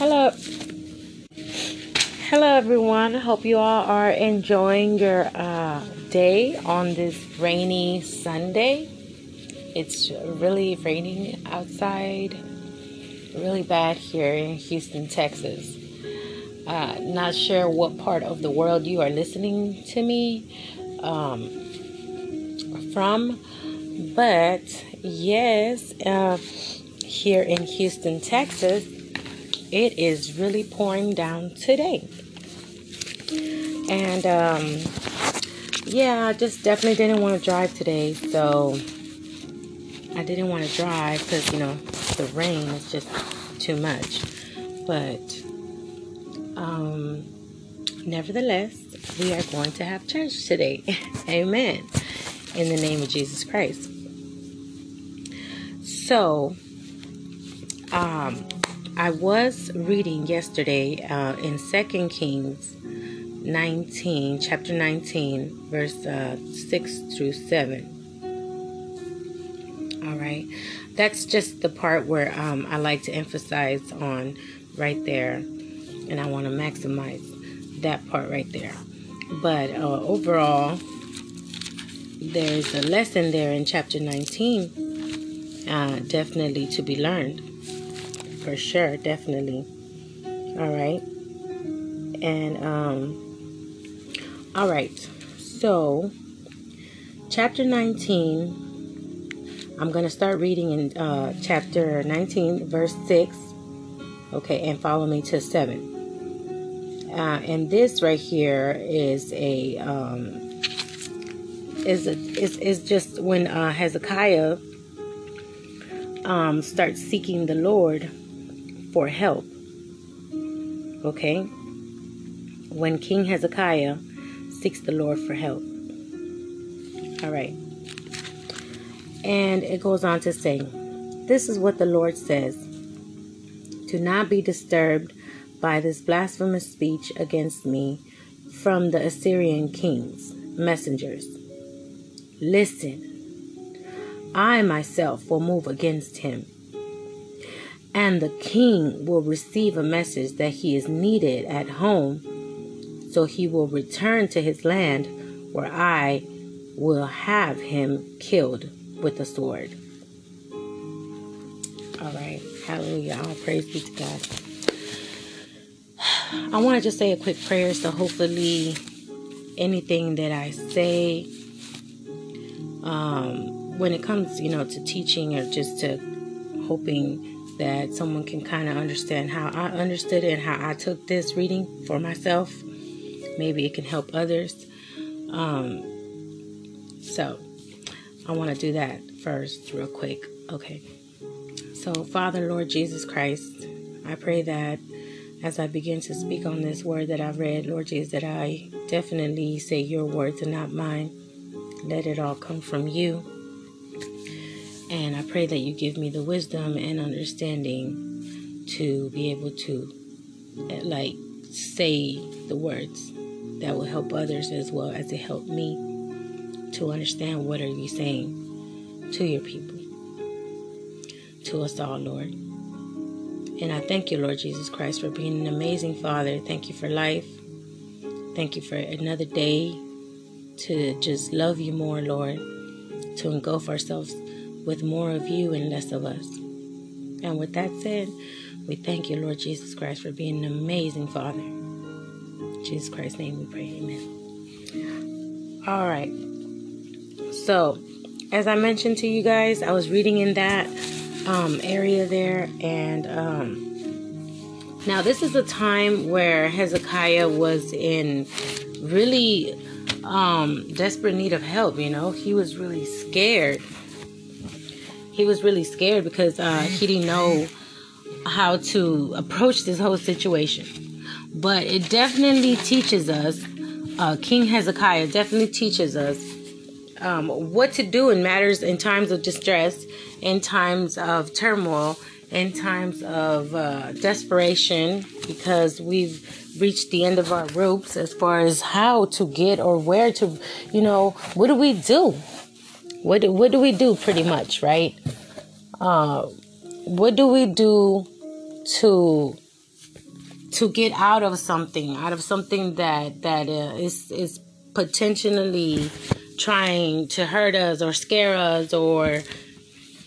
Hello. Hello, everyone. Hope you all are enjoying your uh, day on this rainy Sunday. It's really raining outside, really bad here in Houston, Texas. Uh, not sure what part of the world you are listening to me um, from, but yes, uh, here in Houston, Texas, it is really pouring down today. And um, yeah, I just definitely didn't want to drive today. So I didn't want to drive because, you know, the rain is just too much. But um, nevertheless, we are going to have church today. Amen. In the name of Jesus Christ. So, um, I was reading yesterday uh, in Second Kings 19, chapter 19, verse uh, 6 through 7. All right. That's just the part where um, I like to emphasize on right there. And I want to maximize that part right there. But uh, overall, there's a lesson there in chapter 19 uh, definitely to be learned. For sure, definitely. All right. And, um, all right. So, chapter 19, I'm going to start reading in uh, chapter 19, verse 6. Okay, and follow me to 7. Uh, and this right here is a um, is a, is is just when uh, Hezekiah um, start seeking the Lord for help. Okay? When King Hezekiah seeks the Lord for help. All right. And it goes on to say, This is what the Lord says Do not be disturbed by this blasphemous speech against me from the Assyrian king's messengers. Listen I myself will move against him. And the king will receive a message that he is needed at home, so he will return to his land where I will have him killed with a sword. All right. Hallelujah. All praise be to God. I want to just say a quick prayer so hopefully anything that I say um, when it comes, you know, to teaching or just to hoping that someone can kind of understand how I understood it and how I took this reading for myself, maybe it can help others. Um, so I want to do that first, real quick. Okay. So, Father, Lord Jesus Christ, I pray that as I begin to speak on this word that I've read, Lord Jesus, that I definitely say your words and not mine. Let it all come from you. And I pray that you give me the wisdom and understanding to be able to, eh, like, say the words that will help others as well as it help me to understand what are you saying to your people, to us all, Lord. And I thank you, Lord Jesus Christ, for being an amazing Father. Thank you for life. Thank you for another day to just love you more, Lord, to engulf ourselves with more of you and less of us. And with that said, we thank you, Lord Jesus Christ, for being an amazing Father. In Jesus Christ's name we pray. Amen. All right. So, as I mentioned to you guys, I was reading in that um, area there, and um, now this is a time where Hezekiah was in really um, desperate need of help. You know, he was really scared he was really scared because uh, he didn't know how to approach this whole situation. But it definitely teaches us, uh, King Hezekiah definitely teaches us um, what to do in matters in times of distress, in times of turmoil, in times of uh, desperation, because we've reached the end of our ropes as far as how to get or where to, you know, what do we do? What do, what do we do pretty much, right? Uh, what do we do to to get out of something, out of something that that uh, is is potentially trying to hurt us or scare us or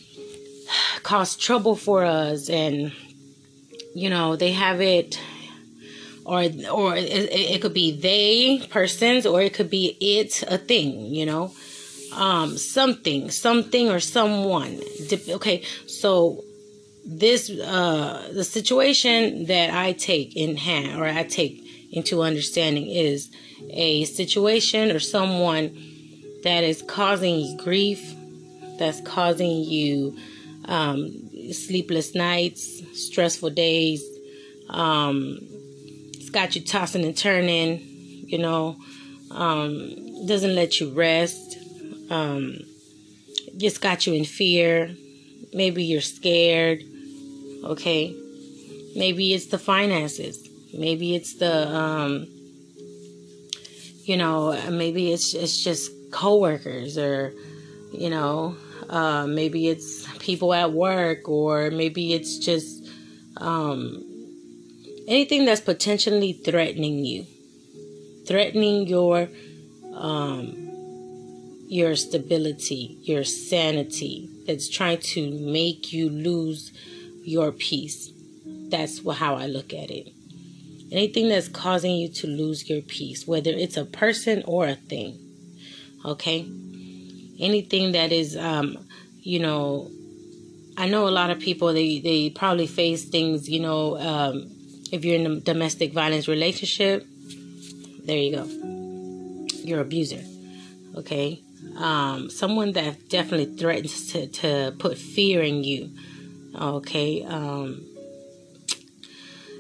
cause trouble for us and you know they have it or or it, it could be they persons or it could be it a thing you know um something something or someone. Okay so this uh the situation that i take in hand or i take into understanding is a situation or someone that is causing you grief that's causing you um, sleepless nights stressful days um, it's got you tossing and turning you know um, doesn't let you rest um, just got you in fear. Maybe you're scared okay? Maybe it's the finances. Maybe it's the um you know maybe it's it's just coworkers or you know uh, maybe it's people at work or maybe it's just um anything that's potentially threatening you. Threatening your um your stability your sanity that's trying to make you lose your peace. That's how I look at it. Anything that's causing you to lose your peace, whether it's a person or a thing. Okay? Anything that is, um, you know, I know a lot of people, they, they probably face things, you know, um, if you're in a domestic violence relationship, there you go. You're abuser. Okay? Um, someone that definitely threatens to, to put fear in you Okay. Um,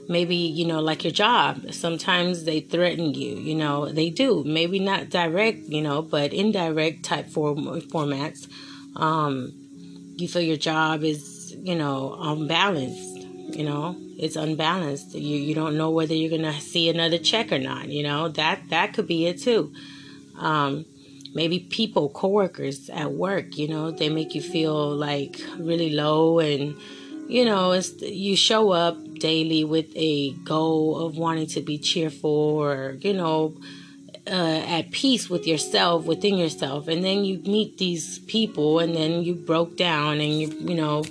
maybe, you know, like your job. Sometimes they threaten you, you know, they do. Maybe not direct, you know, but indirect type form, formats. Um, you feel your job is, you know, unbalanced, you know, it's unbalanced. You, you don't know whether you're going to see another check or not, you know, that, that could be it too. Um, maybe people, coworkers at work, you know, they make you feel like really low and you know, it's you show up daily with a goal of wanting to be cheerful or, you know, uh, at peace with yourself, within yourself, and then you meet these people, and then you broke down, and you, you know,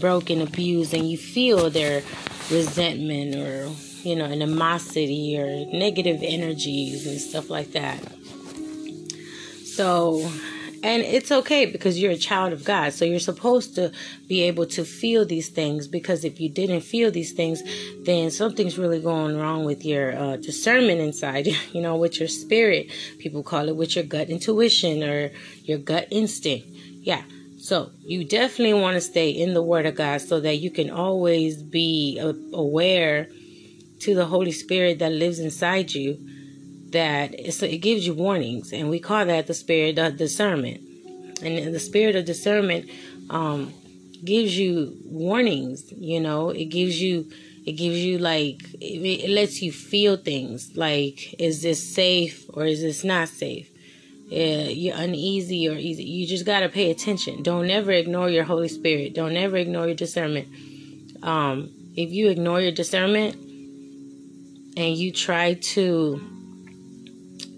broke and abused, and you feel their resentment or, you know, animosity or negative energies and stuff like that. So, and it's okay because you're a child of God. So you're supposed to be able to feel these things because if you didn't feel these things, then something's really going wrong with your uh, discernment inside, you know, with your spirit. People call it with your gut intuition or your gut instinct. Yeah. So you definitely want to stay in the Word of God so that you can always be uh, aware to the Holy Spirit that lives inside you that it gives you warnings, and we call that the spirit of discernment. And the spirit of discernment um, gives you warnings. You know, it gives you it gives you like it, it lets you feel things like is this safe or is this not safe. Yeah, you're uneasy or easy. You just gotta pay attention. Don't ever ignore your Holy Spirit. Don't ever ignore your discernment. Um, if you ignore your discernment and you try to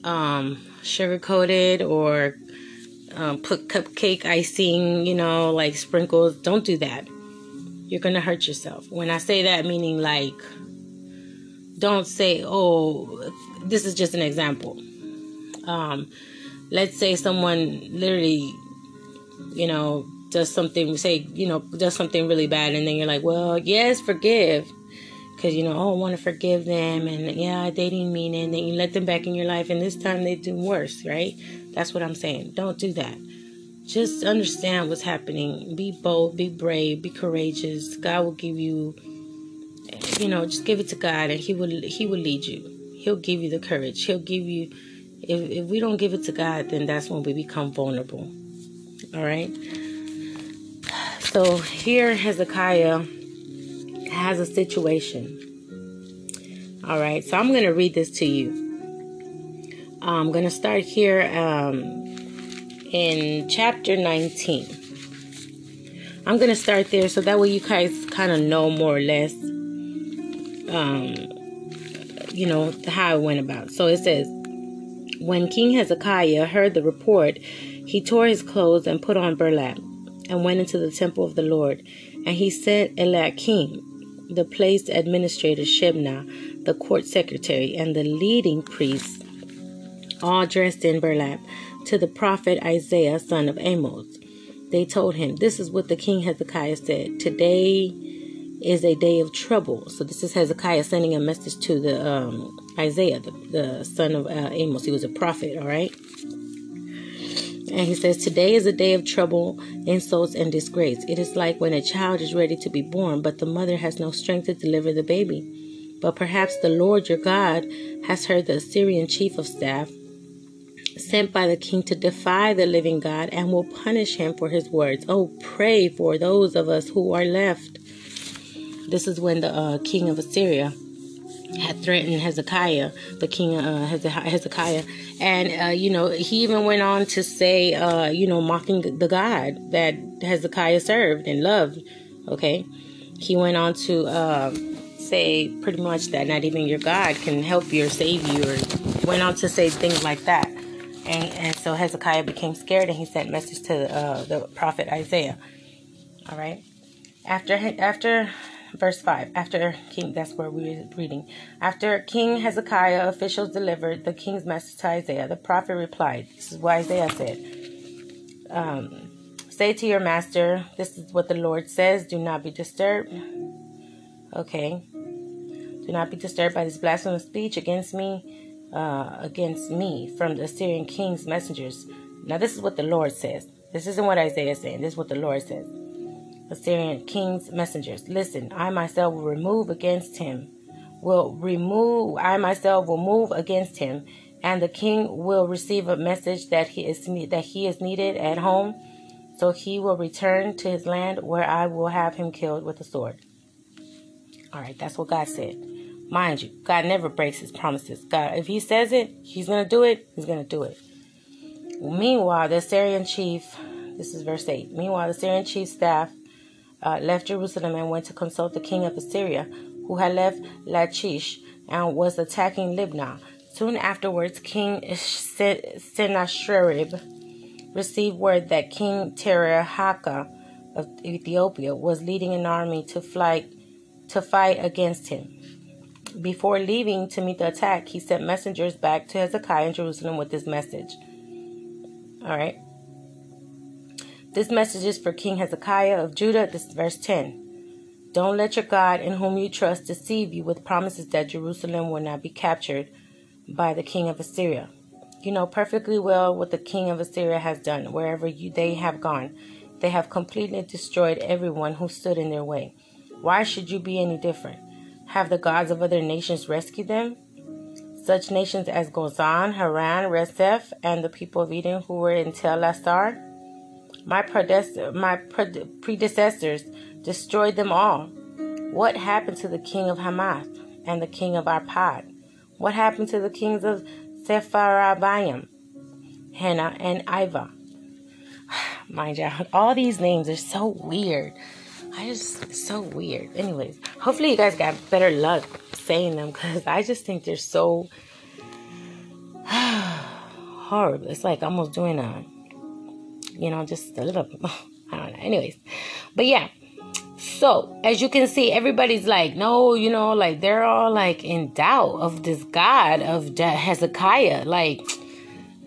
um, sugar coated or um, put cupcake icing, you know, like sprinkles. Don't do that. You're going to hurt yourself. When I say that, meaning like, don't say, oh, this is just an example. Um, let's say someone literally, you know, does something, say, you know, does something really bad, and then you're like, well, yes, forgive because you know oh I want to forgive them and yeah they didn't mean it and then you let them back in your life and this time they do worse right? That's what I'm saying. Don't do that. Just understand what's happening. Be bold be brave be courageous. God will give you you know just give it to God and he will he will lead you. He'll give you the courage. He'll give you if, if we don't give it to God then that's when we become vulnerable. All right? So here Hezekiah has a situation. All right, so I'm going to read this to you. I'm going to start here um, in chapter 19. I'm going to start there so that way you guys kind of know more or less um, you know, how it went about. So it says, When King Hezekiah heard the report, he tore his clothes and put on burlap and went into the temple of the Lord. And he set Eliakim, the place administrator Shebna, the court secretary, and the leading priests, all dressed in burlap, to the prophet Isaiah, son of Amoz. They told him, This is what the king Hezekiah said. Today is a day of trouble. So this is Hezekiah sending a message to the um, Isaiah, the, the, son of uh, Amoz. He was a prophet, all right? And he says, Today is a day of trouble, insults, and disgrace. It is like when a child is ready to be born, but the mother has no strength to deliver the baby. But perhaps the Lord your God has heard the Assyrian chief of staff sent by the king to defy the living God and will punish him for his words. Oh, pray for those of us who are left. This is when the uh, king of Assyria had threatened Hezekiah, the king uh, Hezekiah, and uh, you know he even went on to say, uh, you know, mocking the God that Hezekiah served and loved. Okay, he went on to uh, say pretty much that not even your God can help you or save you, or went on to say things like that. And, and so Hezekiah became scared and he sent message to uh, the prophet Isaiah. All right. After after verse 5 after king that's where we are reading after king hezekiah officials delivered the king's message to isaiah the prophet replied this is what isaiah said um, say to your master this is what the lord says do not be disturbed okay do not be disturbed by this blasphemous speech against me uh, against me from the Assyrian king's messengers. Now, this is what the Lord says. This isn't what Isaiah is saying. This is what the Lord says. Assyrian king's messengers. Listen, I myself will remove against him. Will remove, I myself will move against him, and the king will receive a message that he is that he is needed at home. So he will return to his land where I will have him killed with a sword. All right, that's what God said. Mind you, God never breaks his promises. God, if he says it, he's going to do it, he's going to do it. Meanwhile, the Assyrian chief, this is verse 8. Meanwhile, the Assyrian chief staff uh, left Jerusalem and went to consult the king of Assyria, who had left Lachish and was attacking Libnah. Soon afterwards, King Sennacherib received word that King Tirhakah of Ethiopia was leading an army to fight to fight against him. Before leaving to meet the attack, he sent messengers back to Hezekiah in Jerusalem with this message. All right. This message is for King Hezekiah of Judah. This is verse 10. Don't let your God, in whom you trust, deceive you with promises that Jerusalem will not be captured by the king of Assyria. You know perfectly well what the king of Assyria has done wherever you, they have gone. They have completely destroyed everyone who stood in their way. Why should you be any different? Have the gods of other nations rescued them? Such nations as Gozan, Haran, Rezeph, and the people of Eden who were in Tel Assar? My, my predecessors destroyed them all. What happened to the king of Hamath and the king of Arpad? What happened to the kings of Sepharvaim, Hannah, and Iva? Mind you, all these names are so weird. I just so weird. Anyways, hopefully you guys got better luck saying them because I just think they're so horrible. It's like almost doing a, you know, just a little. I don't know. Anyways, but yeah. So as you can see, everybody's like, no, you know, like they're all like in doubt of this God of Hezekiah, like.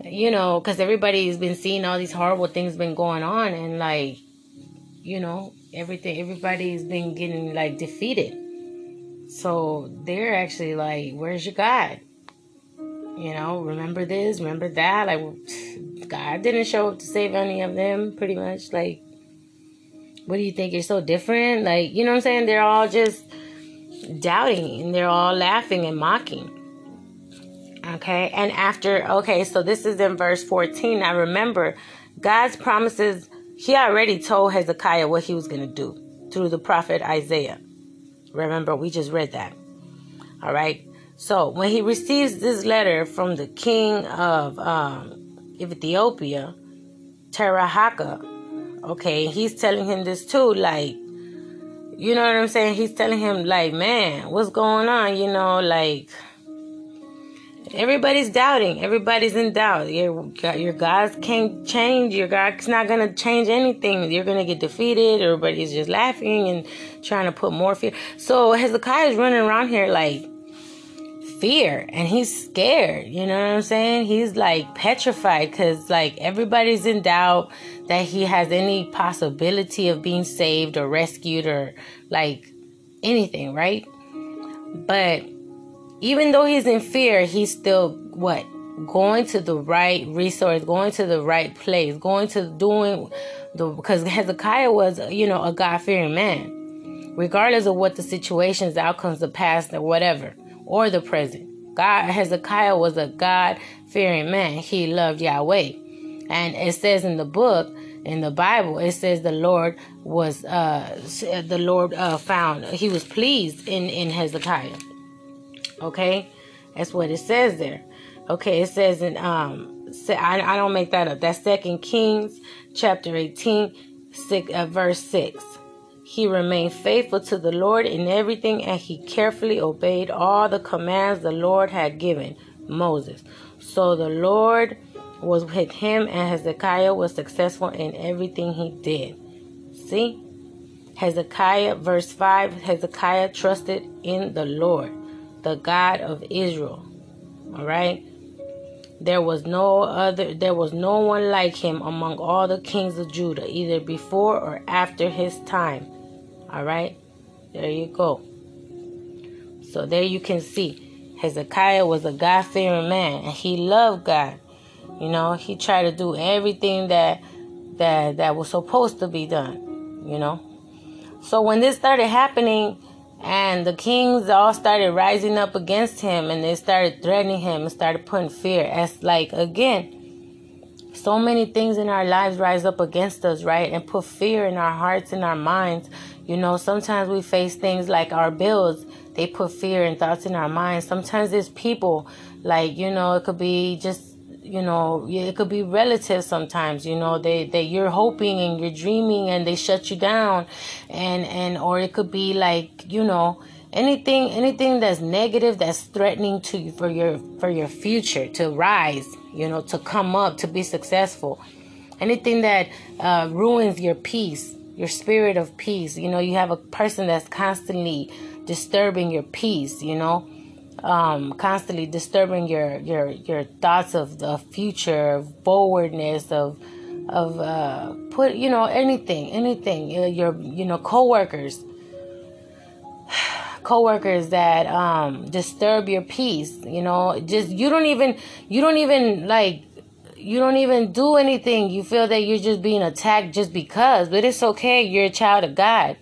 You know, because everybody's been seeing all these horrible things been going on, and like, you know, everything everybody's been getting like defeated so they're actually like where's your god you know remember this remember that. Like god didn't show up to save any of them pretty much. Like what do you think? You're so different? Like you know what i'm saying? They're all just doubting and they're all laughing and mocking. Okay? And after okay so this is in verse 14 now remember god's promises he already told Hezekiah what he was going to do through the prophet Isaiah. Remember, we just read that. All right. So when he receives this letter from the king of um, Ethiopia, Terahaka, okay, he's telling him this too. Like, you know what I'm saying? He's telling him, like, man, what's going on? You know, like, Everybody's doubting. Everybody's in doubt. Your, your God's can't change. Your God's not going to change anything. You're going to get defeated. Everybody's just laughing and trying to put more fear. So Hezekiah is running around here like fear and he's scared. You know what I'm saying? He's like petrified because like everybody's in doubt that he has any possibility of being saved or rescued or like anything, right? But even though he's in fear, he's still what? Going to the right resource, going to the right place, going to doing the because Hezekiah was, you know, a God fearing man. Regardless of what the situations, outcomes, the past, or whatever, or the present. God Hezekiah was a God fearing man. He loved Yahweh. And it says in the book, in the Bible, it says the Lord was uh the Lord uh found he was pleased in in Hezekiah. Okay, that's what it says there. Okay, it says in um, I, I don't make that up. That's Second Kings chapter 18, six, uh, verse six. He remained faithful to the Lord in everything, and he carefully obeyed all the commands the Lord had given Moses. So the Lord was with him, and Hezekiah was successful in everything he did. See? Hezekiah, verse 5 Hezekiah trusted in the Lord the God of Israel. All right? There was no other there was no one like him among all the kings of Judah, either before or after his time. All right? There you go. So there you can see Hezekiah was a God fearing man and he loved God. You know, he tried to do everything that that that was supposed to be done, you know. So when this started happening, and the kings all started rising up against him and they started threatening him and started putting fear. As like again, so many things in our lives rise up against us, right? And put fear in our hearts and our minds. You know, sometimes we face things like our bills, they put fear and thoughts in our minds. Sometimes it's people, like, you know, it could be just you know it could be relatives sometimes you know they that you're hoping and you're dreaming and they shut you down. And and or it could be like you know anything anything that's negative that's threatening to you for your for your future to rise you know to come up to be successful. Anything that uh, ruins your peace your spirit of peace you know you have a person that's constantly disturbing your peace you know um, constantly disturbing your your your thoughts of the future, forwardness, of of uh, put you know anything, anything. Uh, your you know coworkers, coworkers that um, disturb your peace. You know, just you don't even you don't even like you don't even do anything. You feel that you're just being attacked just because, but it's okay. You're a child of God.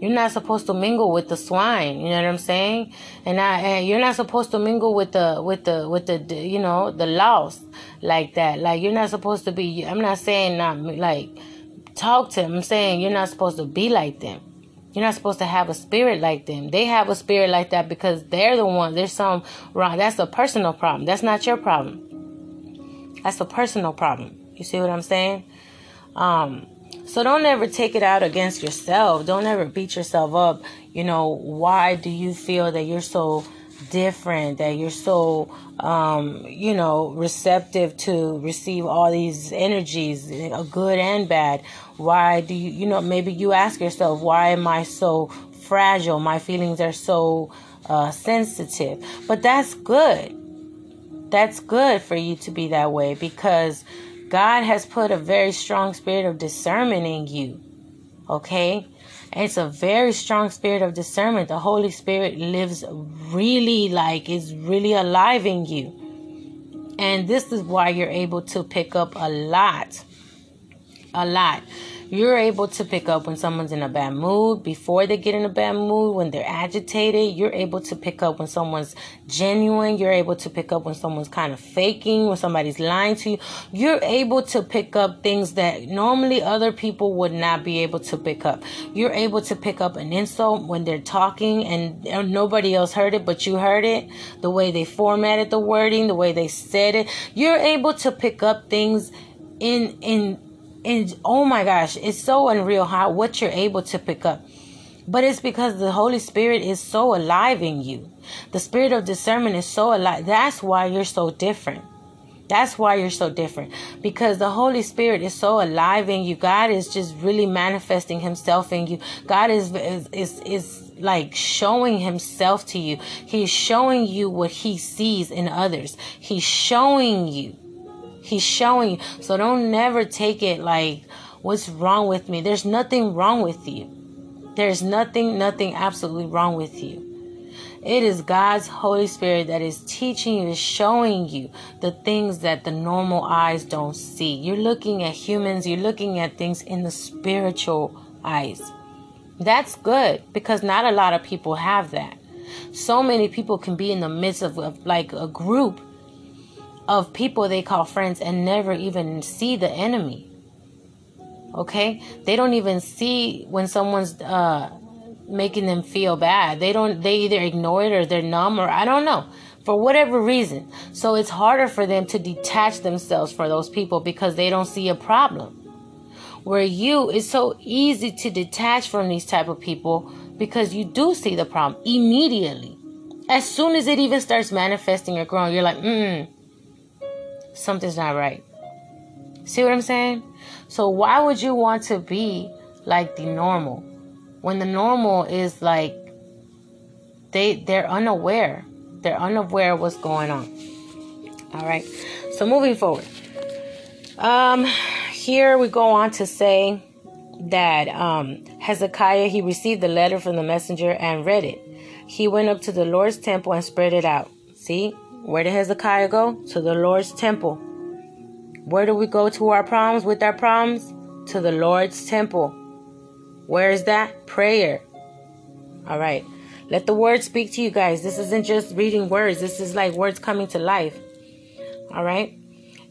You're not supposed to mingle with the swine. You know what I'm saying? And I, and you're not supposed to mingle with the with the with the you know the lost like that. Like you're not supposed to be. I'm not saying not like talk to them. I'm saying you're not supposed to be like them. You're not supposed to have a spirit like them. They have a spirit like that because they're the ones. There's some wrong. That's a personal problem. That's not your problem. That's a personal problem. You see what I'm saying? Um, so don't ever take it out against yourself. Don't ever beat yourself up. You know, why do you feel that you're so different, that you're so, um, you know, receptive to receive all these energies, good and bad? Why do you, you know, maybe you ask yourself, why am I so fragile? My feelings are so uh, sensitive. But that's good. That's good for you to be that way because God has put a very strong spirit of discernment in you. Okay? It's a very strong spirit of discernment. The Holy Spirit lives really like is really alive in you. And this is why you're able to pick up a lot. A lot. You're able to pick up when someone's in a bad mood before they get in a bad mood, when they're agitated. You're able to pick up when someone's genuine. You're able to pick up when someone's kind of faking, when somebody's lying to you. You're able to pick up things that normally other people would not be able to pick up. You're able to pick up an insult when they're talking and nobody else heard it, but you heard it. The way they formatted the wording, the way they said it. You're able to pick up things in in and oh my gosh, it's so unreal how what you're able to pick up. But it's because the Holy Spirit is so alive in you. The spirit of discernment is so alive. That's why you're so different. That's why you're so different because the Holy Spirit is so alive in you. God is just really manifesting Himself in you. God is is is, is like showing Himself to you. He's showing you what He sees in others. He's showing you. He's showing you. So don't never take it like, what's wrong with me? There's nothing wrong with you. There's nothing, nothing absolutely wrong with you. It is God's Holy Spirit that is teaching you, is showing you the things that the normal eyes don't see. You're looking at humans, you're looking at things in the spiritual eyes. That's good because not a lot of people have that. So many people can be in the midst of, of like a group of people they call friends and never even see the enemy. Okay? They don't even see when someone's uh making them feel bad. They don't they either ignore it or they're numb or I don't know. For whatever reason. So it's harder for them to detach themselves for those people because they don't see a problem. Where you it's so easy to detach from these type of people because you do see the problem immediately. As soon as it even starts manifesting or growing, you're like, mm, something's not right. See what I'm saying? So why would you want to be like the normal? when the normal is like they they're unaware. They're unaware of what's going on. All right. So moving forward. Um here we go on to say that um hezekiah he received the letter from the messenger and read it. He went up to the lord's temple and spread it out. See where did hezekiah go to the lord's temple where do we go to our problems with our problems to the lord's temple where is that? Prayer. All right. Let the word speak to you guys. This isn't just reading words, this is like words coming to life. All right.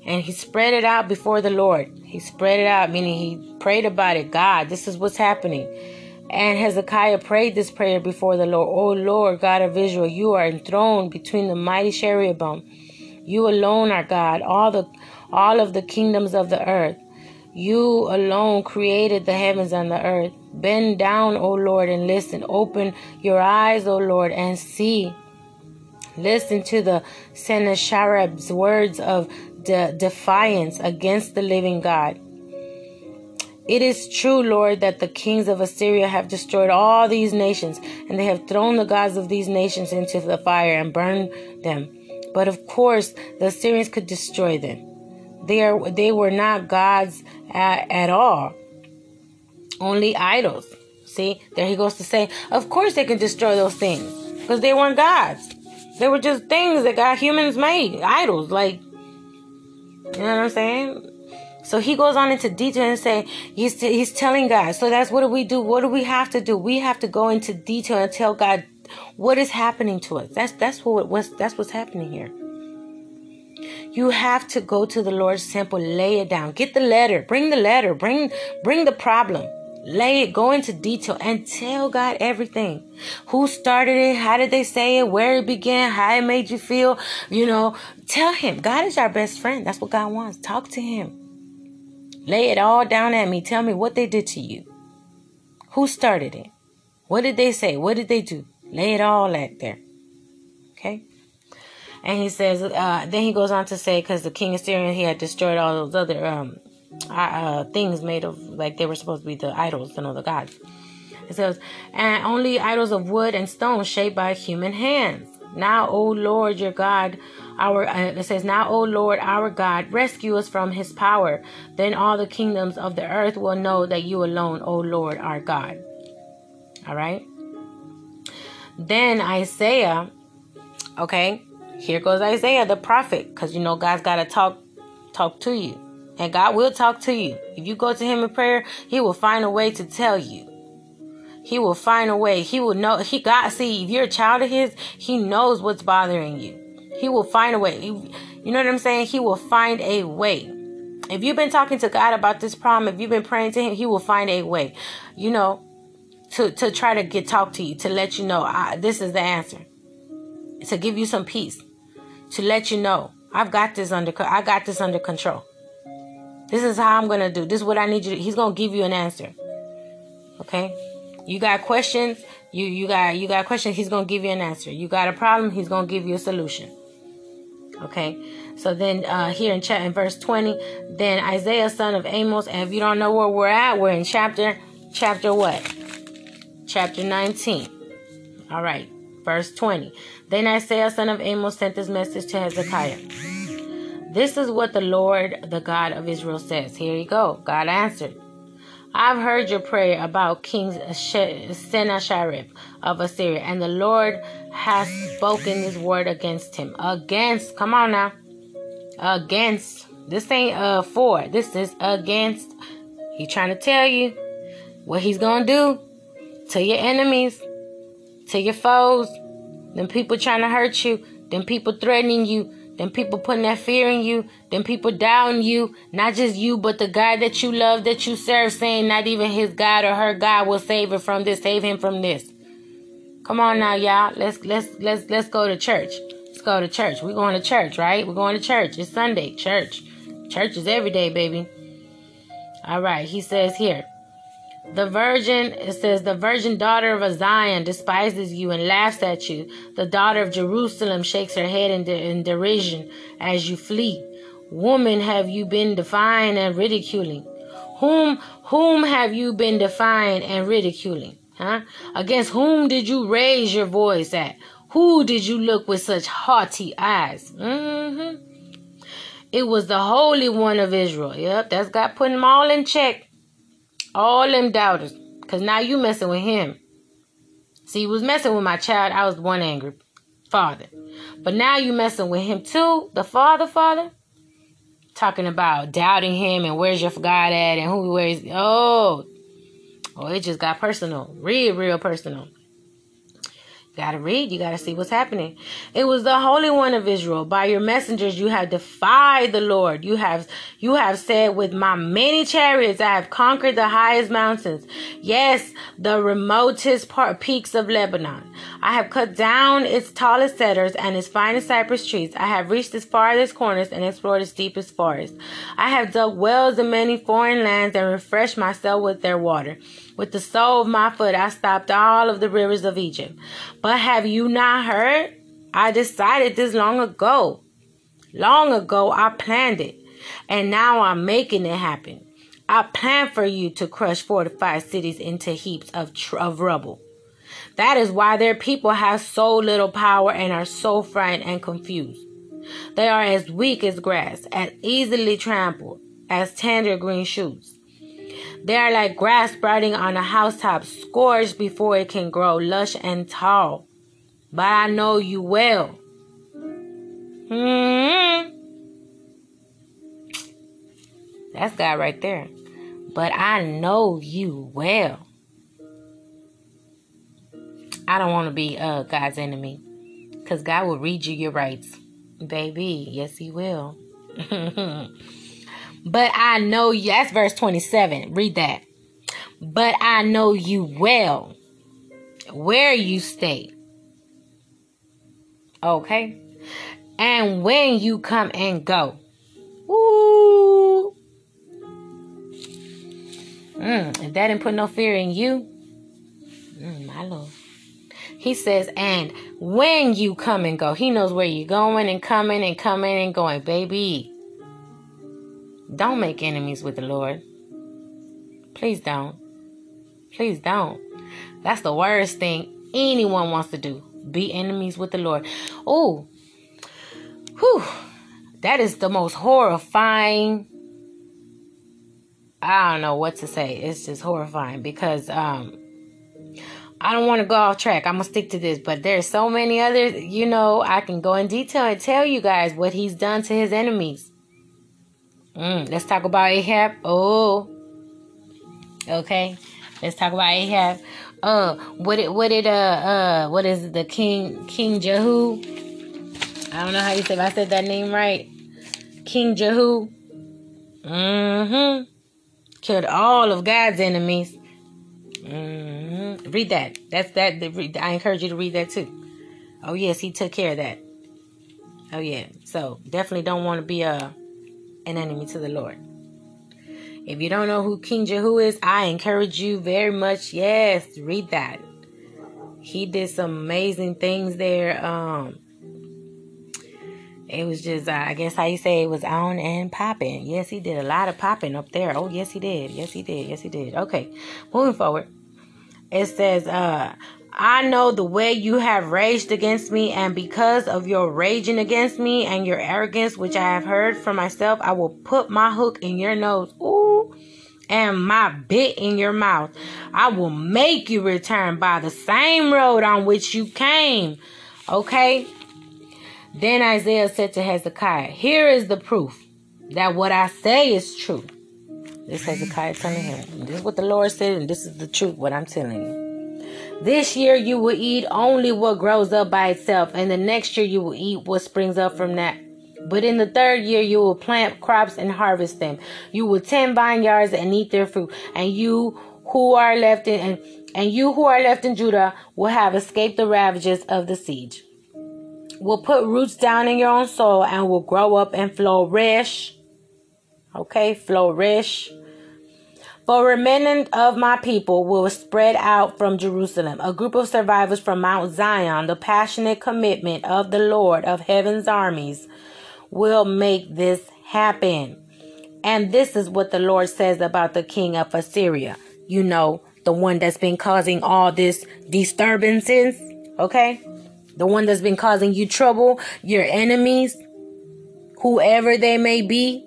And he spread it out before the Lord. He spread it out, meaning he prayed about it. God, this is what's happening. And Hezekiah prayed this prayer before the Lord. O Lord, God of Israel, you are enthroned between the mighty cherubim. You alone are God. All the all of the kingdoms of the earth. You alone created the heavens and the earth. Bend down, O Lord, and listen. Open your eyes, O Lord, and see. Listen to the Sennacherib's words of de- defiance against the living God. It is true, Lord, that the kings of Assyria have destroyed all these nations, and they have thrown the gods of these nations into the fire and burned them. But of course, the Assyrians could destroy them. They, are, they were not gods at, at all, only idols. See, there he goes to say, of course they can destroy those things because they weren't gods. They were just things that God humans made, idols. Like, you know what I'm saying? So he goes on into detail and say he's he's telling God. So that's what do we do? What do we have to do? We have to go into detail and tell God what is happening to us. That's that's what what's that's what's happening here. You have to go to the Lord's temple, lay it down. Get the letter. Bring the letter. Bring bring the problem. Lay it, go into detail and tell God everything. Who started it? How did they say it? Where it began? How it made you feel? You know, tell him. God is our best friend. That's what God wants. Talk to him. Lay it all down at me. Tell me what they did to you. Who started it? What did they say? What did they do? Lay it all out there. Okay? And he says, uh, then he goes on to say, because the king of Syria, he had destroyed all those other um, uh, things made of, like they were supposed to be the idols, know, the gods. It says, and only idols of wood and stone shaped by human hands. Now, O Lord, your God, our uh, it says, now, O Lord, our God, rescue us from his power. Then all the kingdoms of the earth will know that you alone, O Lord, are God. All right. Then Isaiah, okay, here goes Isaiah the prophet, because you know God's got to talk talk to you. And God will talk to you. If you go to him in prayer, he will find a way to tell you. He will find a way. He will know he got see if you're a child of his, he knows what's bothering you. He will find a way. You know what I'm saying? He will find a way. If you've been talking to God about this problem, if you've been praying to him, he will find a way. You know, to to try to get talk to you, to let you know I, this is the answer. To give you some peace to let you know I've got this under I got this under control. This is how I'm gonna do. This is what I need you to. He's gonna give you an answer. Okay. You got questions, you you got you got questions, he's gonna give you an answer. You got a problem, he's gonna give you a solution. Okay. So then uh here in chat in verse 20, then Isaiah son of Amoz, and if you don't know where we're at, we're in chapter chapter what? Chapter 19. All right. Verse 20. Then Isaiah son of Amoz sent this message to Hezekiah. This is what the Lord, the God of Israel says. Here you go. God answered. I've heard your prayer about King Sennacherib of Assyria, and the Lord has spoken this word against him. Against, come on now. Against. This ain't uh for. This is against. He trying to tell you what he's gonna do to your enemies, to your foes, them people trying to hurt you, them people threatening you, them people putting that fear in you, them people doubting you, not just you, but the God that you love, that you serve, saying not even his God or her God will save her from this, save him from this. Come on now, y'all. Let's let's let's let's go to church. Let's go to church. We're going to church, right? We're going to church. It's Sunday. Church. Church is every day, baby. All right. He says here. The virgin, it says, the virgin daughter of Zion despises you and laughs at you. The daughter of Jerusalem shakes her head in, de- in derision as you flee. Woman, have you been defying and ridiculing? Whom, whom have you been defying and ridiculing? Huh? Against whom did you raise your voice at? Who did you look with such haughty eyes? Mm-hmm. It was the Holy One of Israel. Yep, that's got putting them all in check. All them doubters. Because now you messing with him. See, he was messing with my child. I was one angry father. But now you messing with him too. The father, father. Talking about doubting him and where's your God at and who where's oh oh it just got personal. Real, real personal gotta read, you gotta see what's happening. It was the Holy One of Israel. By your messengers you have defied the Lord. You have you have said, With my many chariots I have conquered the highest mountains. Yes, the remotest part, peaks of Lebanon. I have cut down its tallest cedars and its finest cypress trees. I have reached its farthest corners and explored its deepest forests. I have dug wells in many foreign lands and refreshed myself with their water. With the sole of my foot, I stopped all of the rivers of Egypt. But have you not heard? I decided this long ago. Long ago, I planned it. And now I'm making it happen. I planned for you to crush fortified cities into heaps of, tr- of rubble. That is why their people have so little power and are so frightened and confused. They are as weak as grass, as easily trampled as tender green shoots. They are like grass sprouting on a housetop, scorched before it can grow lush and tall. But I know you well. Hmm. That's God right there. But I know you well. I don't want to be uh, God's enemy. Because God will read you your rights. Baby, yes, He will. But I know you. That's verse 27. Read that. But I know you well where you stay. Okay? And when you come and go. Woo! Mm, if that didn't put no fear in you, mm, my Lord. He says, and when you come and go, he knows where you're going and coming and coming and going, baby. Don't make enemies with the Lord. Please don't. Please don't. That's the worst thing anyone wants to do. Be enemies with the Lord. Oh, whew. That is the most horrifying. I don't know what to say. It's just horrifying because um I don't want to go off track. I'm gonna stick to this, but there's so many other, you know, I can go in detail and tell you guys what he's done to his enemies. Mm, let's talk about Ahab. Oh, okay. Let's talk about Ahab. Uh, what it, what it, uh, uh, what is the King, King Jehu? I don't know how you say. If I said that name right, King Jehu. Mm-hmm. Killed all of God's enemies. Mm-hmm. Read that. That's that. I encourage you to read that too. Oh yes, he took care of that. Oh yeah. So definitely don't want to be a an enemy to the Lord. If you don't know who King Jehu is, I encourage you very much. Yes, read that. He did some amazing things there. Um, it was just, uh, I guess how you say it was on and popping. Yes, he did a lot of popping up there. Oh, yes, he did. Yes, he did. Yes, he did. Okay, moving forward. It says, uh, I know the way you have raged against me, and because of your raging against me and your arrogance, which I have heard from myself, I will put my hook in your nose. Ooh. And my bit in your mouth. I will make you return by the same road on which you came. Okay? Then Isaiah said to Hezekiah, Here is the proof that what I say is true. This Hezekiah telling him, This is what the Lord said, and this is the truth, what I'm telling you. This year you will eat only what grows up by itself, and the next year you will eat what springs up from that. But in the third year you will plant crops and harvest them. You will tend vineyards and eat their fruit, and you who are left in and, and you who are left in Judah will have escaped the ravages of the siege. Will put roots down in your own soil and will grow up and flourish. Okay, flourish for remnant of my people will spread out from Jerusalem, a group of survivors from Mount Zion. The passionate commitment of the Lord of heaven's armies will make this happen. And this is what the Lord says about the king of Assyria. You know, the one that's been causing all this disturbances, okay? The one that's been causing you trouble, your enemies, whoever they may be,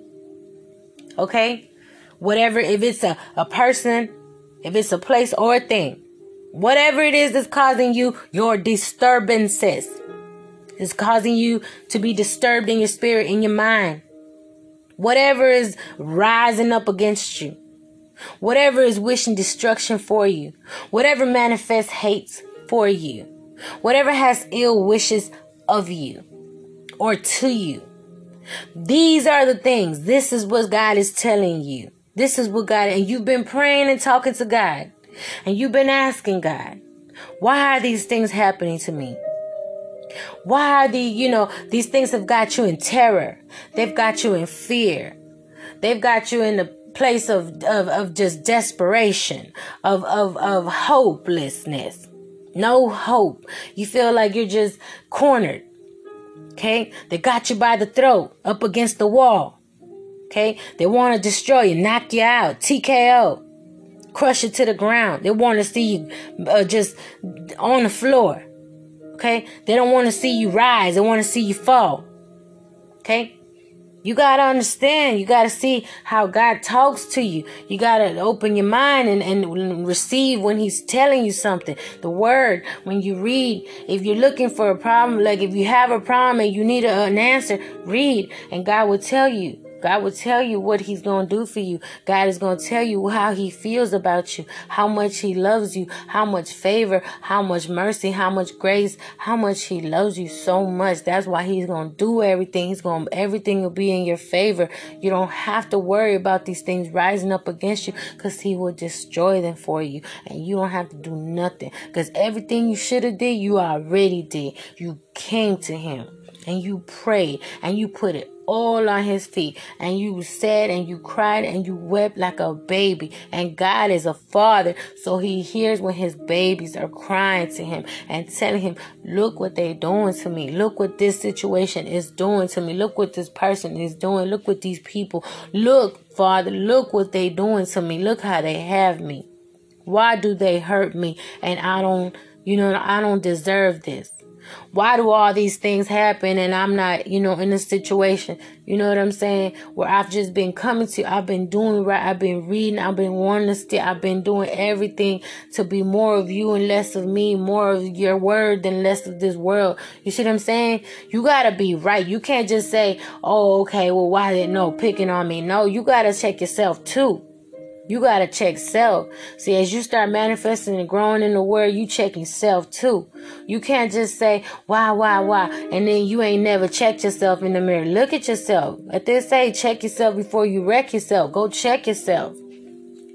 okay? Whatever, if it's a, a person, if it's a place or a thing, whatever it is that's causing you your disturbances, is causing you to be disturbed in your spirit, in your mind. Whatever is rising up against you, whatever is wishing destruction for you, whatever manifests hates for you, whatever has ill wishes of you or to you. These are the things. This is what God is telling you. This is what God, and you've been praying and talking to God, and you've been asking God, why are these things happening to me? Why are the, you know, these things have got you in terror. They've got you in fear. They've got you in a place of, of, of just desperation, of, of, of hopelessness. No hope. You feel like you're just cornered. Okay? They got you by the throat, up against the wall. Okay? They want to destroy you, knock you out, TKO, crush you to the ground. They want to see you uh, just on the floor. Okay? They don't want to see you rise. They want to see you fall. Okay? You got to understand. You got to see how God talks to you. You got to open your mind and, and receive when He's telling you something. The word, when you read, if you're looking for a problem, like if you have a problem and you need a, an answer, read and God will tell you. God will tell you what He's going to do for you. God is going to tell you how He feels about you, how much He loves you, how much favor, how much mercy, how much grace, how much He loves you so much. That's why He's going to do everything. He's going to, everything will be in your favor. You don't have to worry about these things rising up against you because He will destroy them for you. And you don't have to do nothing because everything you should have did, you already did. You came to Him and you prayed and you put it all on his feet and you said and you cried and you wept like a baby. And God is a father so he hears when his babies are crying to him and telling him look what they're doing to me. Look what this situation is doing to me. Look what this person is doing. Look what these people look father look what they doing to me. Look how they have me. Why do they hurt me? And I don't you know I don't deserve this why do all these things happen and I'm not, you know, in a situation, you know what I'm saying, where I've just been coming to, I've been doing right, I've been reading, I've been wanting to stay, I've been doing everything to be more of you and less of me, more of your word than less of this world. You see what I'm saying? You gotta be right. You can't just say, oh, okay, well, why didn't no picking on me? No, you gotta check yourself too. You got to check self. See, as you start manifesting and growing in the word, you checking self too. You can't just say, why, why, why, and then you ain't never checked yourself in the mirror. Look at yourself. At this age, check yourself before you wreck yourself. Go check yourself.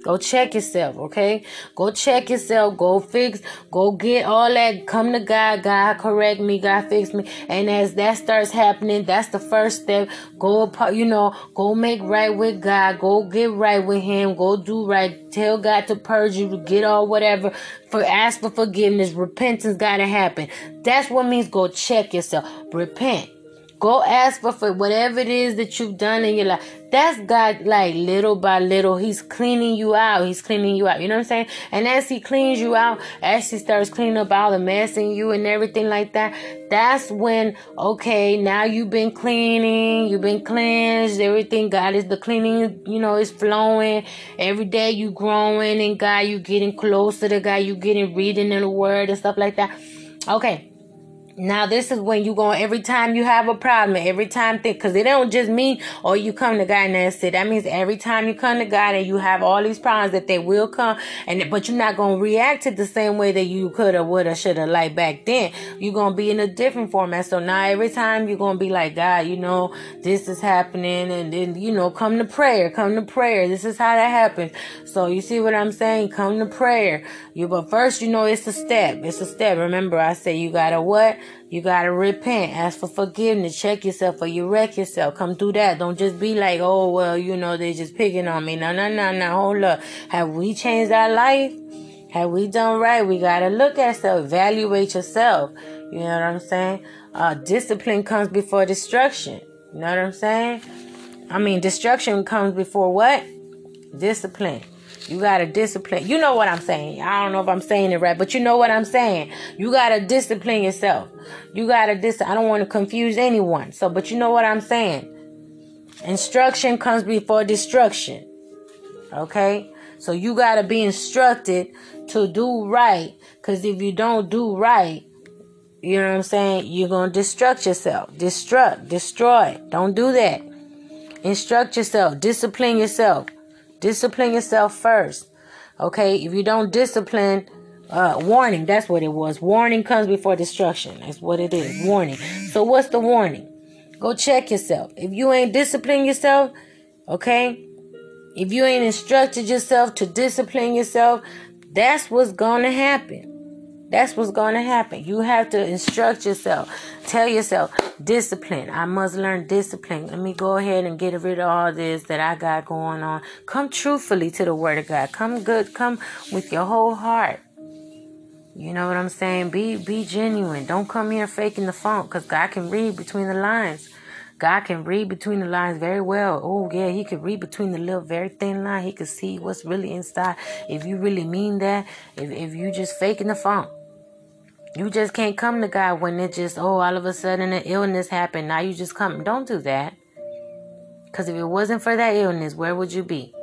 Go check yourself, okay? Go check yourself. Go fix. Go get all that. Come to God. God correct me. God fix me. And as that starts happening, that's the first step. Go, you know, go make right with God. Go get right with Him. Go do right. Tell God to purge you to get all whatever. For ask for forgiveness. Repentance gotta happen. That's what means go check yourself. Repent. Go ask for, for whatever it is that you've done in your life. That's God, like little by little, He's cleaning you out. He's cleaning you out. You know what I'm saying? And as He cleans you out, as He starts cleaning up all the mess in you and everything like that, that's when, okay, now you've been cleaning, you've been cleansed, everything. God is the cleaning, you know, is flowing. Every day you growing and God, you're getting closer to God, You're getting reading in the Word and stuff like that. Okay. Now this is when you go every time you have a problem, every time think because it don't just mean or oh, you come to God and that's it. That means every time you come to God and you have all these problems that they will come and but you're not gonna react to the same way that you could have, would have, should have like back then. You're gonna be in a different format. So now every time you're gonna be like, God, you know, this is happening and then you know, come to prayer, come to prayer. This is how that happens. So you see what I'm saying? Come to prayer. You but first you know it's a step. It's a step. Remember I say you gotta what? You gotta repent, ask for forgiveness, check yourself, or you wreck yourself. Come through that. Don't just be like, oh well, you know they're just picking on me. No, no, no, no. Hold up. Have we changed our life? Have we done right? We gotta look at self, evaluate yourself. You know what I'm saying? Uh, discipline comes before destruction. You know what I'm saying? I mean, destruction comes before what? Discipline. You gotta discipline. You know what I'm saying. I don't know if I'm saying it right, but you know what I'm saying. You gotta discipline yourself. You gotta dis. I don't want to confuse anyone. So, but you know what I'm saying. Instruction comes before destruction. Okay, so you gotta be instructed to do right. Cause if you don't do right, you know what I'm saying. You're gonna destruct yourself. Destruct, destroy. Don't do that. Instruct yourself. Discipline yourself. Discipline yourself first. Okay, if you don't discipline, uh, warning, that's what it was. Warning comes before destruction. That's what it is. Warning. So what's the warning? Go check yourself. If you ain't disciplined yourself, okay, if you ain't instructed yourself to discipline yourself, that's what's gonna happen. That's what's going to happen. You have to instruct yourself. Tell yourself, discipline. I must learn discipline. Let me go ahead and get rid of all this that I got going on. Come truthfully to the Word of God. Come good. Come with your whole heart. You know what I'm saying? Be be genuine. Don't come here faking the funk because God can read between the lines. God can read between the lines very well. Oh, yeah, He can read between the little, very thin line. He can see what's really inside. If you really mean that, if, if you just faking the funk. You just can't come to God when it just, oh, all of a sudden an illness happened. Now you just come. Don't do that. Because if it wasn't for that illness, where would you be?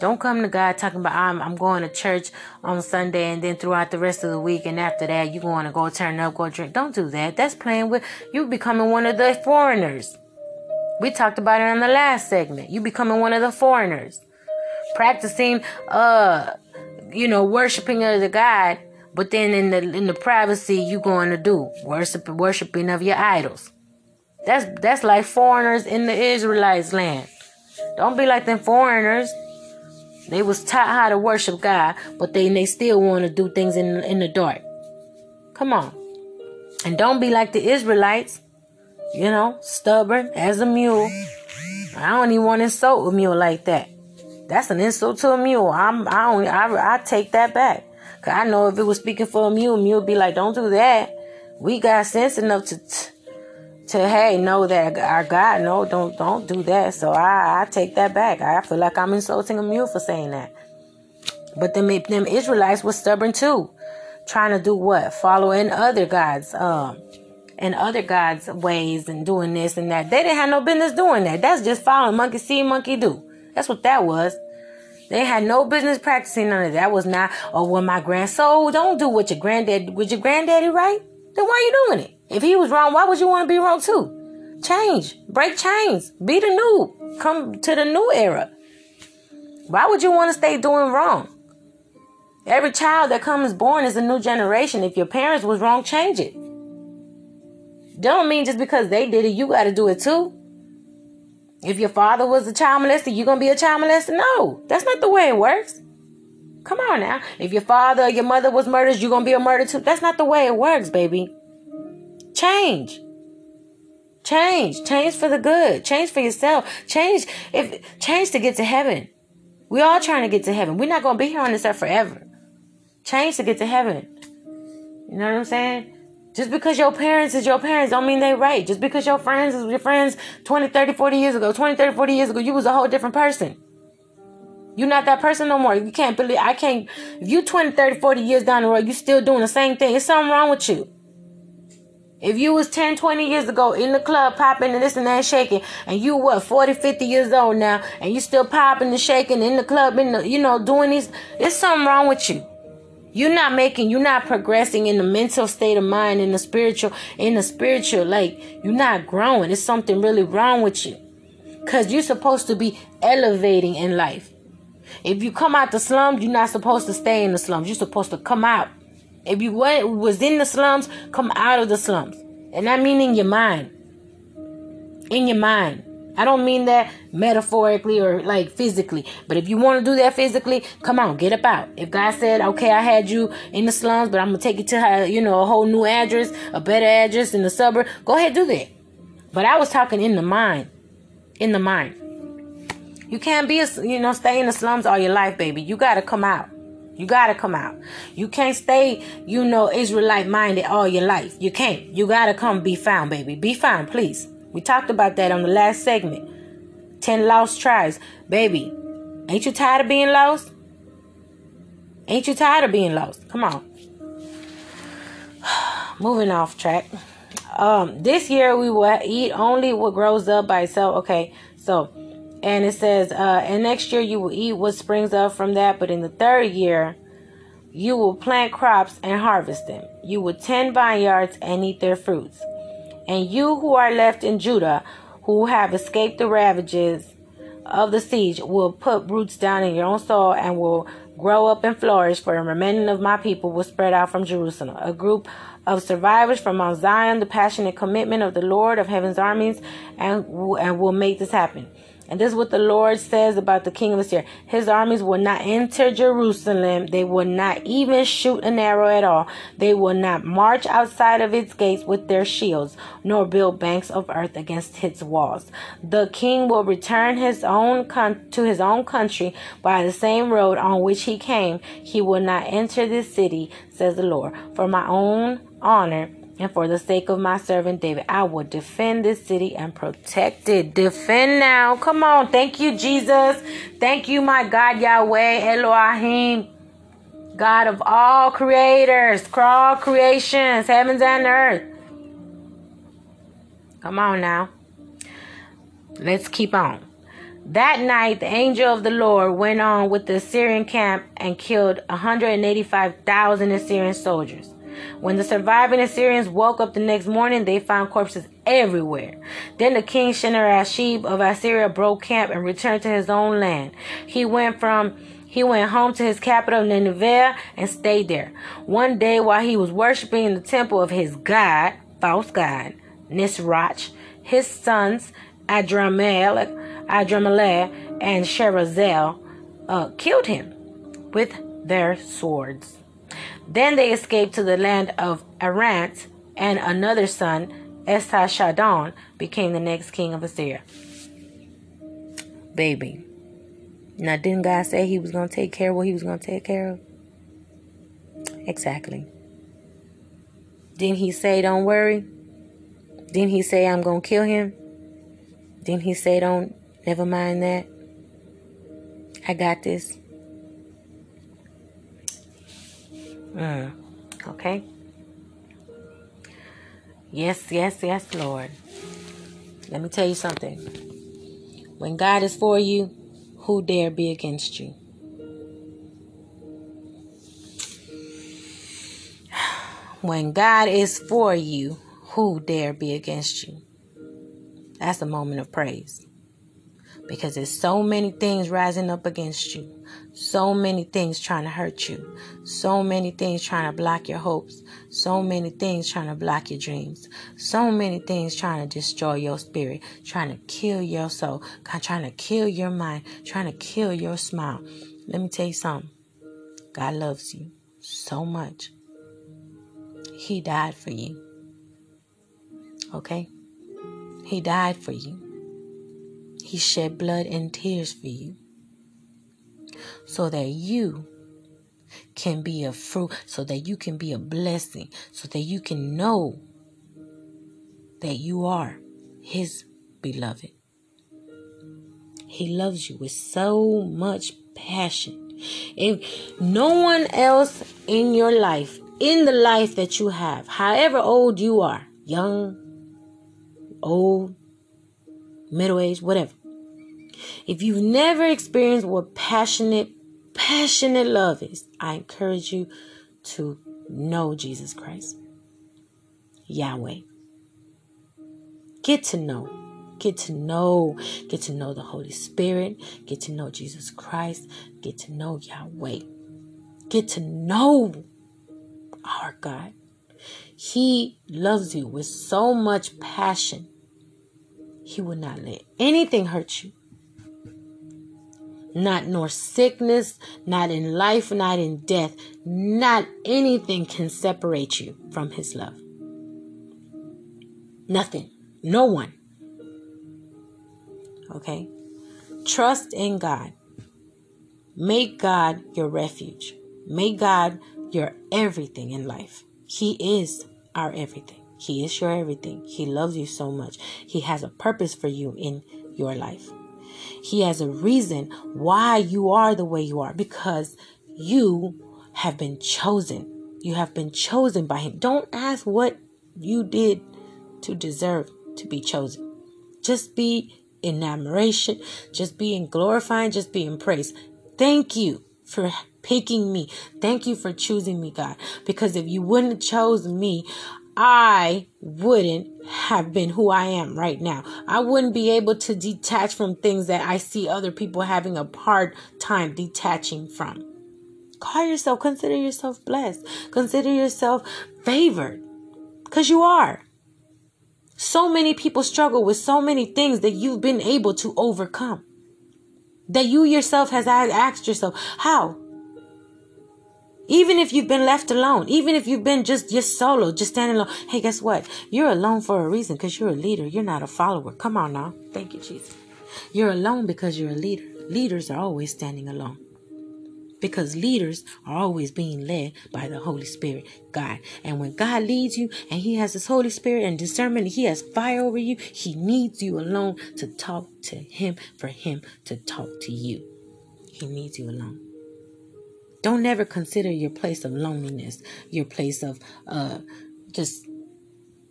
Don't come to God talking about I'm, I'm going to church on Sunday and then throughout the rest of the week and after that you going to go turn up, go drink. Don't do that. That's playing with you becoming one of the foreigners. We talked about it in the last segment. You becoming one of the foreigners. Practicing uh you know, worshiping other God but then in the in the privacy you going to do worship worshiping of your idols. That's that's like foreigners in the Israelites land. Don't be like them foreigners. They was taught how to worship God, but they they still want to do things in in the dark. Come on. And don't be like the Israelites, you know, stubborn as a mule. I don't even want to insult a mule like that. That's an insult to a mule. I'm I don't I, I take that back. I know if it was speaking for me, mule would be like, don't do that. We got sense enough to, to hey, know that our God, no, don't, don't do that. So I, I take that back. I feel like I'm insulting a mule for saying that. But them, them Israelites were stubborn too, trying to do what? Following other gods, um, and other gods' ways and doing this and that. They didn't have no business doing that. That's just following monkey see, monkey do. That's what that was. They had no business practicing none of that. was not, oh, well, my grand so don't do what your granddad, with your granddaddy right? Then why are you doing it? If he was wrong, why would you want to be wrong too? Change, break chains, be the new, come to the new era. Why would you want to stay doing wrong? Every child that comes born is a new generation. If your parents was wrong, change it. Don't mean just because they did it, you got to do it too. If your father was a child molester, you gonna be a child molester? No, that's not the way it works. Come on now. If your father or your mother was murdered, you're going to be a murderer too. That's not the way it works, baby. Change. Change. Change for the good. Change for yourself. Change if change to get to heaven. We all trying to get to heaven. We're not going to be here on this earth forever. Change to get to heaven. You know what I'm saying? Just because your parents is your parents don't mean they right. Just because your friends is your friends 20, 30, 40 years ago, 20, 30, 40 years ago, you was a whole different person. You're not that person no more. You can't believe I can't if you 20, 30, 40 years down the road, you still doing the same thing. It's something wrong with you. If you was 10, 20 years ago in the club popping and this and that shaking, and you what, 40, 50 years old now, and you still popping and shaking in the club the, you know, doing these, there's something wrong with you. You're not making, you're not progressing in the mental state of mind, in the spiritual, in the spiritual, like, you're not growing. There's something really wrong with you. Cause you're supposed to be elevating in life. If you come out the slums, you're not supposed to stay in the slums. You're supposed to come out. If you went, was in the slums, come out of the slums. And I mean in your mind. In your mind. I don't mean that metaphorically or like physically. But if you want to do that physically, come on, get up out. If God said, okay, I had you in the slums, but I'm to take you to, uh, you know, a whole new address, a better address in the suburb, go ahead, do that. But I was talking in the mind. In the mind. You can't be, a, you know, stay in the slums all your life, baby. You got to come out. You got to come out. You can't stay, you know, Israelite minded all your life. You can't. You got to come be found, baby. Be found, please. We talked about that on the last segment. 10 lost tries. Baby, ain't you tired of being lost? Ain't you tired of being lost? Come on. Moving off track. Um, this year we will eat only what grows up by itself. Okay, so and it says, uh, and next year you will eat what springs up from that, but in the third year, you will plant crops and harvest them. You will tend vineyards and eat their fruits. And you who are left in Judah, who have escaped the ravages of the siege, will put roots down in your own soil and will grow up and flourish, for the remaining of my people will spread out from Jerusalem. A group of survivors from Mount Zion, the passionate commitment of the Lord of heaven's armies, and, and will make this happen. And this is what the Lord says about the king of Assyria. His armies will not enter Jerusalem. They will not even shoot an arrow at all. They will not march outside of its gates with their shields, nor build banks of earth against its walls. The king will return his own con- to his own country by the same road on which he came. He will not enter this city, says the Lord. For my own honor and for the sake of my servant David, I will defend this city and protect it. Defend now. Come on. Thank you, Jesus. Thank you, my God, Yahweh, Elohim. God of all creators, all creations, heavens and earth. Come on now. Let's keep on. That night, the angel of the Lord went on with the Assyrian camp and killed 185,000 Assyrian soldiers. When the surviving Assyrians woke up the next morning, they found corpses everywhere. Then the king Sennacherib of Assyria broke camp and returned to his own land. He went from he went home to his capital Nineveh and stayed there. One day while he was worshiping in the temple of his god, false god, Nisroch, his sons Adrammelech, Adrammelech and Sharezer uh, killed him with their swords. Then they escaped to the land of Ararat, and another son, Esarhaddon, became the next king of Assyria. Baby. Now, didn't God say he was going to take care of what he was going to take care of? Exactly. Didn't he say, don't worry? Didn't he say, I'm going to kill him? Didn't he say, don't, never mind that? I got this. Mm. Okay? Yes, yes, yes, Lord. Let me tell you something. When God is for you, who dare be against you? When God is for you, who dare be against you? That's a moment of praise. Because there's so many things rising up against you. So many things trying to hurt you. So many things trying to block your hopes. So many things trying to block your dreams. So many things trying to destroy your spirit. Trying to kill your soul. Trying to kill your mind. Trying to kill your smile. Let me tell you something. God loves you so much. He died for you. Okay? He died for you. He shed blood and tears for you so that you can be a fruit, so that you can be a blessing, so that you can know that you are His beloved. He loves you with so much passion. If no one else in your life, in the life that you have, however old you are, young, old, middle age, whatever, if you've never experienced what passionate, passionate love is, I encourage you to know Jesus Christ, Yahweh. Get to know. Get to know. Get to know the Holy Spirit. Get to know Jesus Christ. Get to know Yahweh. Get to know our God. He loves you with so much passion. He will not let anything hurt you not nor sickness, not in life, not in death, not anything can separate you from his love. Nothing. No one. Okay? Trust in God. Make God your refuge. Make God your everything in life. He is our everything. He is your everything. He loves you so much. He has a purpose for you in your life. He has a reason why you are the way you are because you have been chosen. You have been chosen by Him. Don't ask what you did to deserve to be chosen. Just be in admiration, just be in glorifying, just be in praise. Thank you for picking me. Thank you for choosing me, God. Because if you wouldn't have chosen me, I wouldn't have been who I am right now. I wouldn't be able to detach from things that I see other people having a hard time detaching from. Call yourself, consider yourself blessed. Consider yourself favored. Because you are. So many people struggle with so many things that you've been able to overcome. That you yourself has asked yourself, how? Even if you've been left alone, even if you've been just just solo, just standing alone. Hey, guess what? You're alone for a reason because you're a leader. You're not a follower. Come on now. Thank you, Jesus. You're alone because you're a leader. Leaders are always standing alone. Because leaders are always being led by the Holy Spirit, God. And when God leads you and He has His Holy Spirit and discernment, He has fire over you, He needs you alone to talk to Him, for Him to talk to you. He needs you alone. Don't never consider your place of loneliness, your place of uh just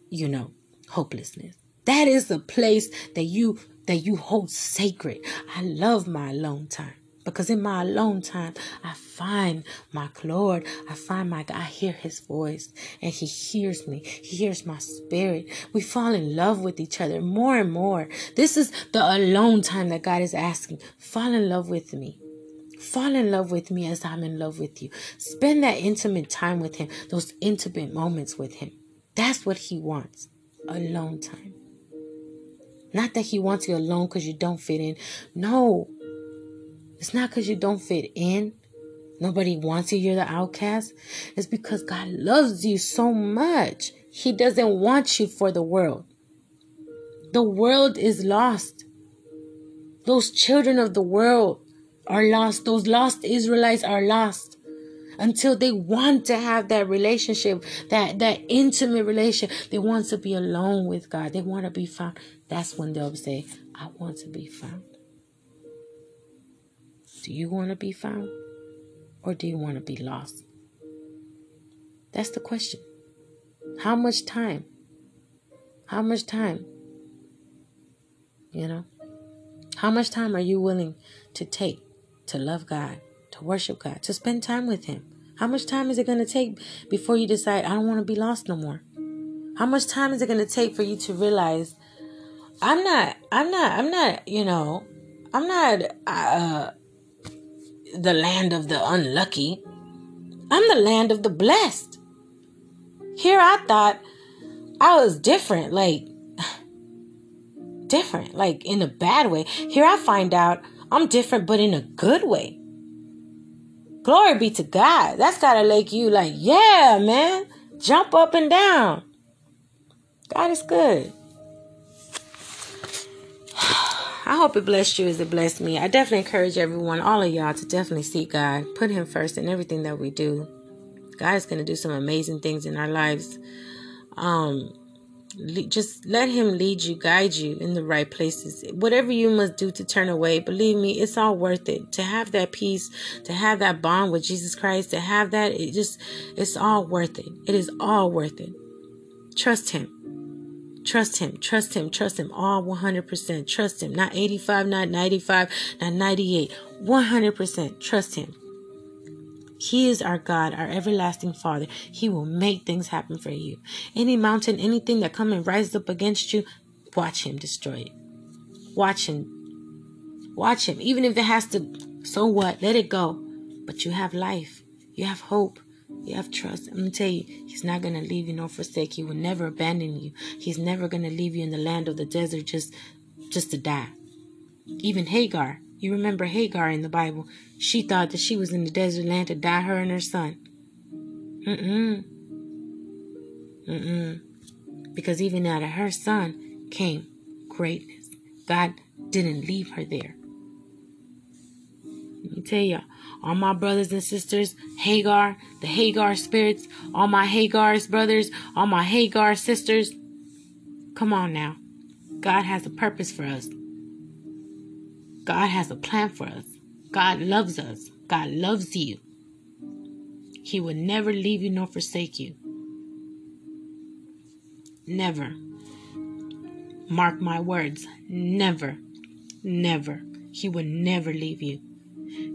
you know, hopelessness. That is the place that you that you hold sacred. I love my alone time. Because in my alone time, I find my Lord. I find my God. I hear his voice and he hears me. He hears my spirit. We fall in love with each other more and more. This is the alone time that God is asking. Fall in love with me. Fall in love with me as I'm in love with you. Spend that intimate time with Him, those intimate moments with Him. That's what He wants alone time. Not that He wants you alone because you don't fit in. No, it's not because you don't fit in. Nobody wants you, you're the outcast. It's because God loves you so much. He doesn't want you for the world. The world is lost. Those children of the world are lost. Those lost Israelites are lost until they want to have that relationship, that, that intimate relationship. They want to be alone with God. They want to be found. That's when they'll say, I want to be found. Do you want to be found? Or do you want to be lost? That's the question. How much time? How much time? You know? How much time are you willing to take to love God, to worship God, to spend time with Him. How much time is it going to take before you decide, I don't want to be lost no more? How much time is it going to take for you to realize, I'm not, I'm not, I'm not, you know, I'm not uh, the land of the unlucky. I'm the land of the blessed. Here I thought I was different, like, different, like in a bad way. Here I find out I'm different, but in a good way. Glory be to God. That's got to make you like, yeah, man. Jump up and down. God is good. I hope it blessed you as it blessed me. I definitely encourage everyone, all of y'all, to definitely seek God. Put Him first in everything that we do. God is going to do some amazing things in our lives. Um, just let him lead you guide you in the right places. Whatever you must do to turn away believe me it's all worth it. To have that peace to have that bond with jesus christ to have that it just it's all worth it. It is all worth it. Trust him. Trust him. Trust him. Trust him. All 100% trust him. Not 85 not 95 not 98 100% trust him he is our God, our everlasting Father. He will make things happen for you. Any mountain, anything that come and rise up against you, watch him destroy it. Watch him. Watch him. Even if it has to, so what? Let it go. But you have life. You have hope. You have trust. I'm gonna tell you, He's not gonna leave you nor forsake. He will never abandon you. He's never gonna leave you in the land of the desert just just to die. Even Hagar, you remember Hagar in the Bible. She thought that she was in the desert land to die, her and her son. Mm-mm. Mm-mm. Because even out of her son came greatness. God didn't leave her there. Let me tell you, all my brothers and sisters, Hagar, the Hagar spirits, all my Hagar's brothers, all my Hagar sisters, come on now. God has a purpose for us. God has a plan for us. God loves us. God loves you. He will never leave you nor forsake you. Never. Mark my words. Never. Never. He will never leave you.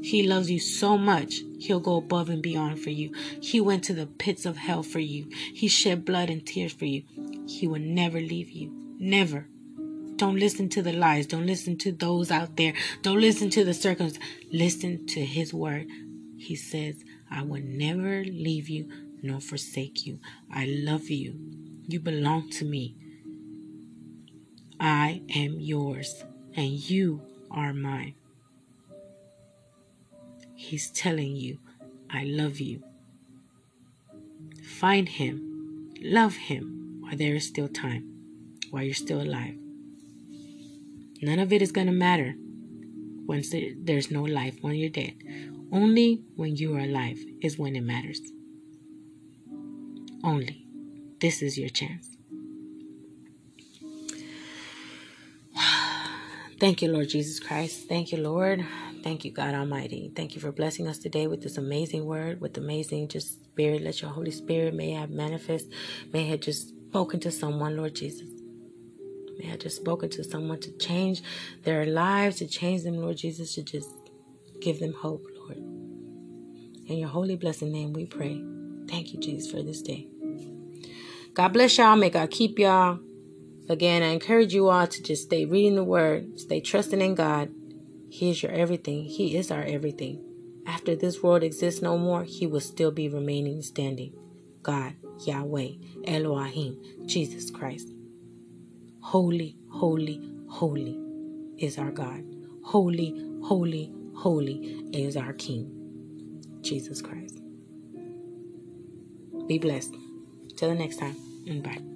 He loves you so much, he'll go above and beyond for you. He went to the pits of hell for you. He shed blood and tears for you. He will never leave you. Never. Don't listen to the lies. Don't listen to those out there. Don't listen to the circumstances. Listen to His word. He says, I will never leave you nor forsake you. I love you. You belong to me. I am yours and you are mine. He's telling you, I love you. Find Him, love Him while there is still time, while you're still alive. None of it is going to matter once there's no life, when you're dead. Only when you are alive is when it matters. Only. This is your chance. Thank you, Lord Jesus Christ. Thank you, Lord. Thank you, God Almighty. Thank you for blessing us today with this amazing word, with amazing just spirit. Let your Holy Spirit may have manifest, may have just spoken to someone, Lord Jesus. May I just spoken to someone to change their lives, to change them, Lord Jesus, to just give them hope, Lord. In your holy blessed name we pray. Thank you, Jesus, for this day. God bless y'all. May God keep y'all. Again, I encourage you all to just stay reading the word, stay trusting in God. He is your everything. He is our everything. After this world exists no more, He will still be remaining standing. God, Yahweh, Elohim, Jesus Christ. Holy, holy, holy is our God. Holy, holy, holy is our King, Jesus Christ. Be blessed. Till the next time, and bye.